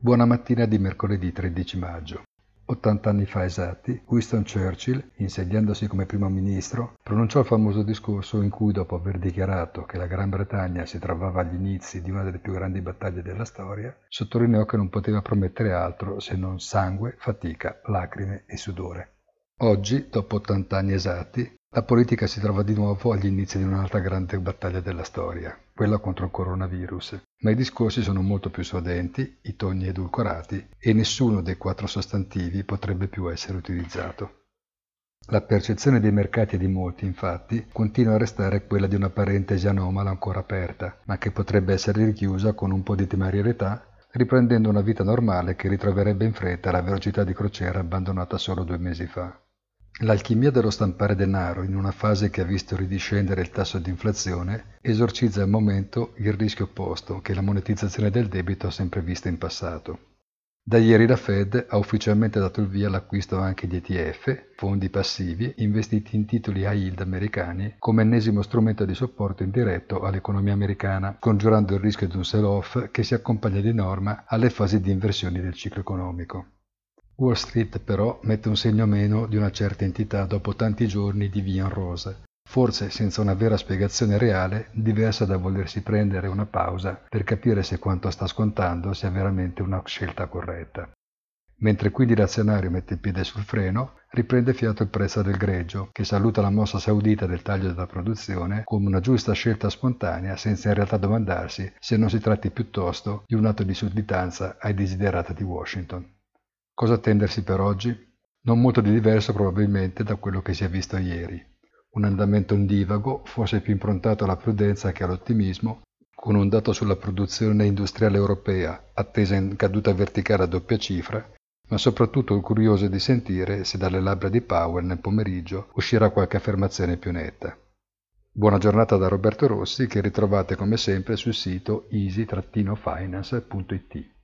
Buona mattina di mercoledì 13 maggio. 80 anni fa esatti, Winston Churchill, insediandosi come primo ministro, pronunciò il famoso discorso in cui, dopo aver dichiarato che la Gran Bretagna si trovava agli inizi di una delle più grandi battaglie della storia, sottolineò che non poteva promettere altro se non sangue, fatica, lacrime e sudore. Oggi, dopo 80 anni esatti, la politica si trova di nuovo agli inizi di un'altra grande battaglia della storia, quella contro il coronavirus, ma i discorsi sono molto più sodenti, i toni edulcorati e nessuno dei quattro sostantivi potrebbe più essere utilizzato. La percezione dei mercati e di molti, infatti, continua a restare quella di una parentesi anomala ancora aperta, ma che potrebbe essere richiusa con un po' di temerialità, riprendendo una vita normale che ritroverebbe in fretta la velocità di crociera abbandonata solo due mesi fa. L'alchimia dello stampare denaro in una fase che ha visto ridiscendere il tasso di inflazione esorcizza al momento il rischio opposto che la monetizzazione del debito ha sempre visto in passato. Da ieri la Fed ha ufficialmente dato il via all'acquisto anche di ETF, fondi passivi, investiti in titoli high yield americani come ennesimo strumento di supporto indiretto all'economia americana, congiurando il rischio di un sell-off che si accompagna di norma alle fasi di inversione del ciclo economico. Wall Street però mette un segno meno di una certa entità dopo tanti giorni di via in rosa, forse senza una vera spiegazione reale, diversa da volersi prendere una pausa per capire se quanto sta scontando sia veramente una scelta corretta. Mentre quindi l'azionario mette il piede sul freno, riprende fiato il prezzo del greggio, che saluta la mossa saudita del taglio della produzione come una giusta scelta spontanea, senza in realtà domandarsi se non si tratti piuttosto di un atto di sudditanza ai desiderata di Washington. Cosa attendersi per oggi? Non molto di diverso probabilmente da quello che si è visto ieri. Un andamento ondivago, forse più improntato alla prudenza che all'ottimismo, con un dato sulla produzione industriale europea attesa in caduta verticale a doppia cifra, ma soprattutto curioso di sentire se dalle labbra di Powell nel pomeriggio uscirà qualche affermazione più netta. Buona giornata da Roberto Rossi che ritrovate come sempre sul sito easy-finance.it.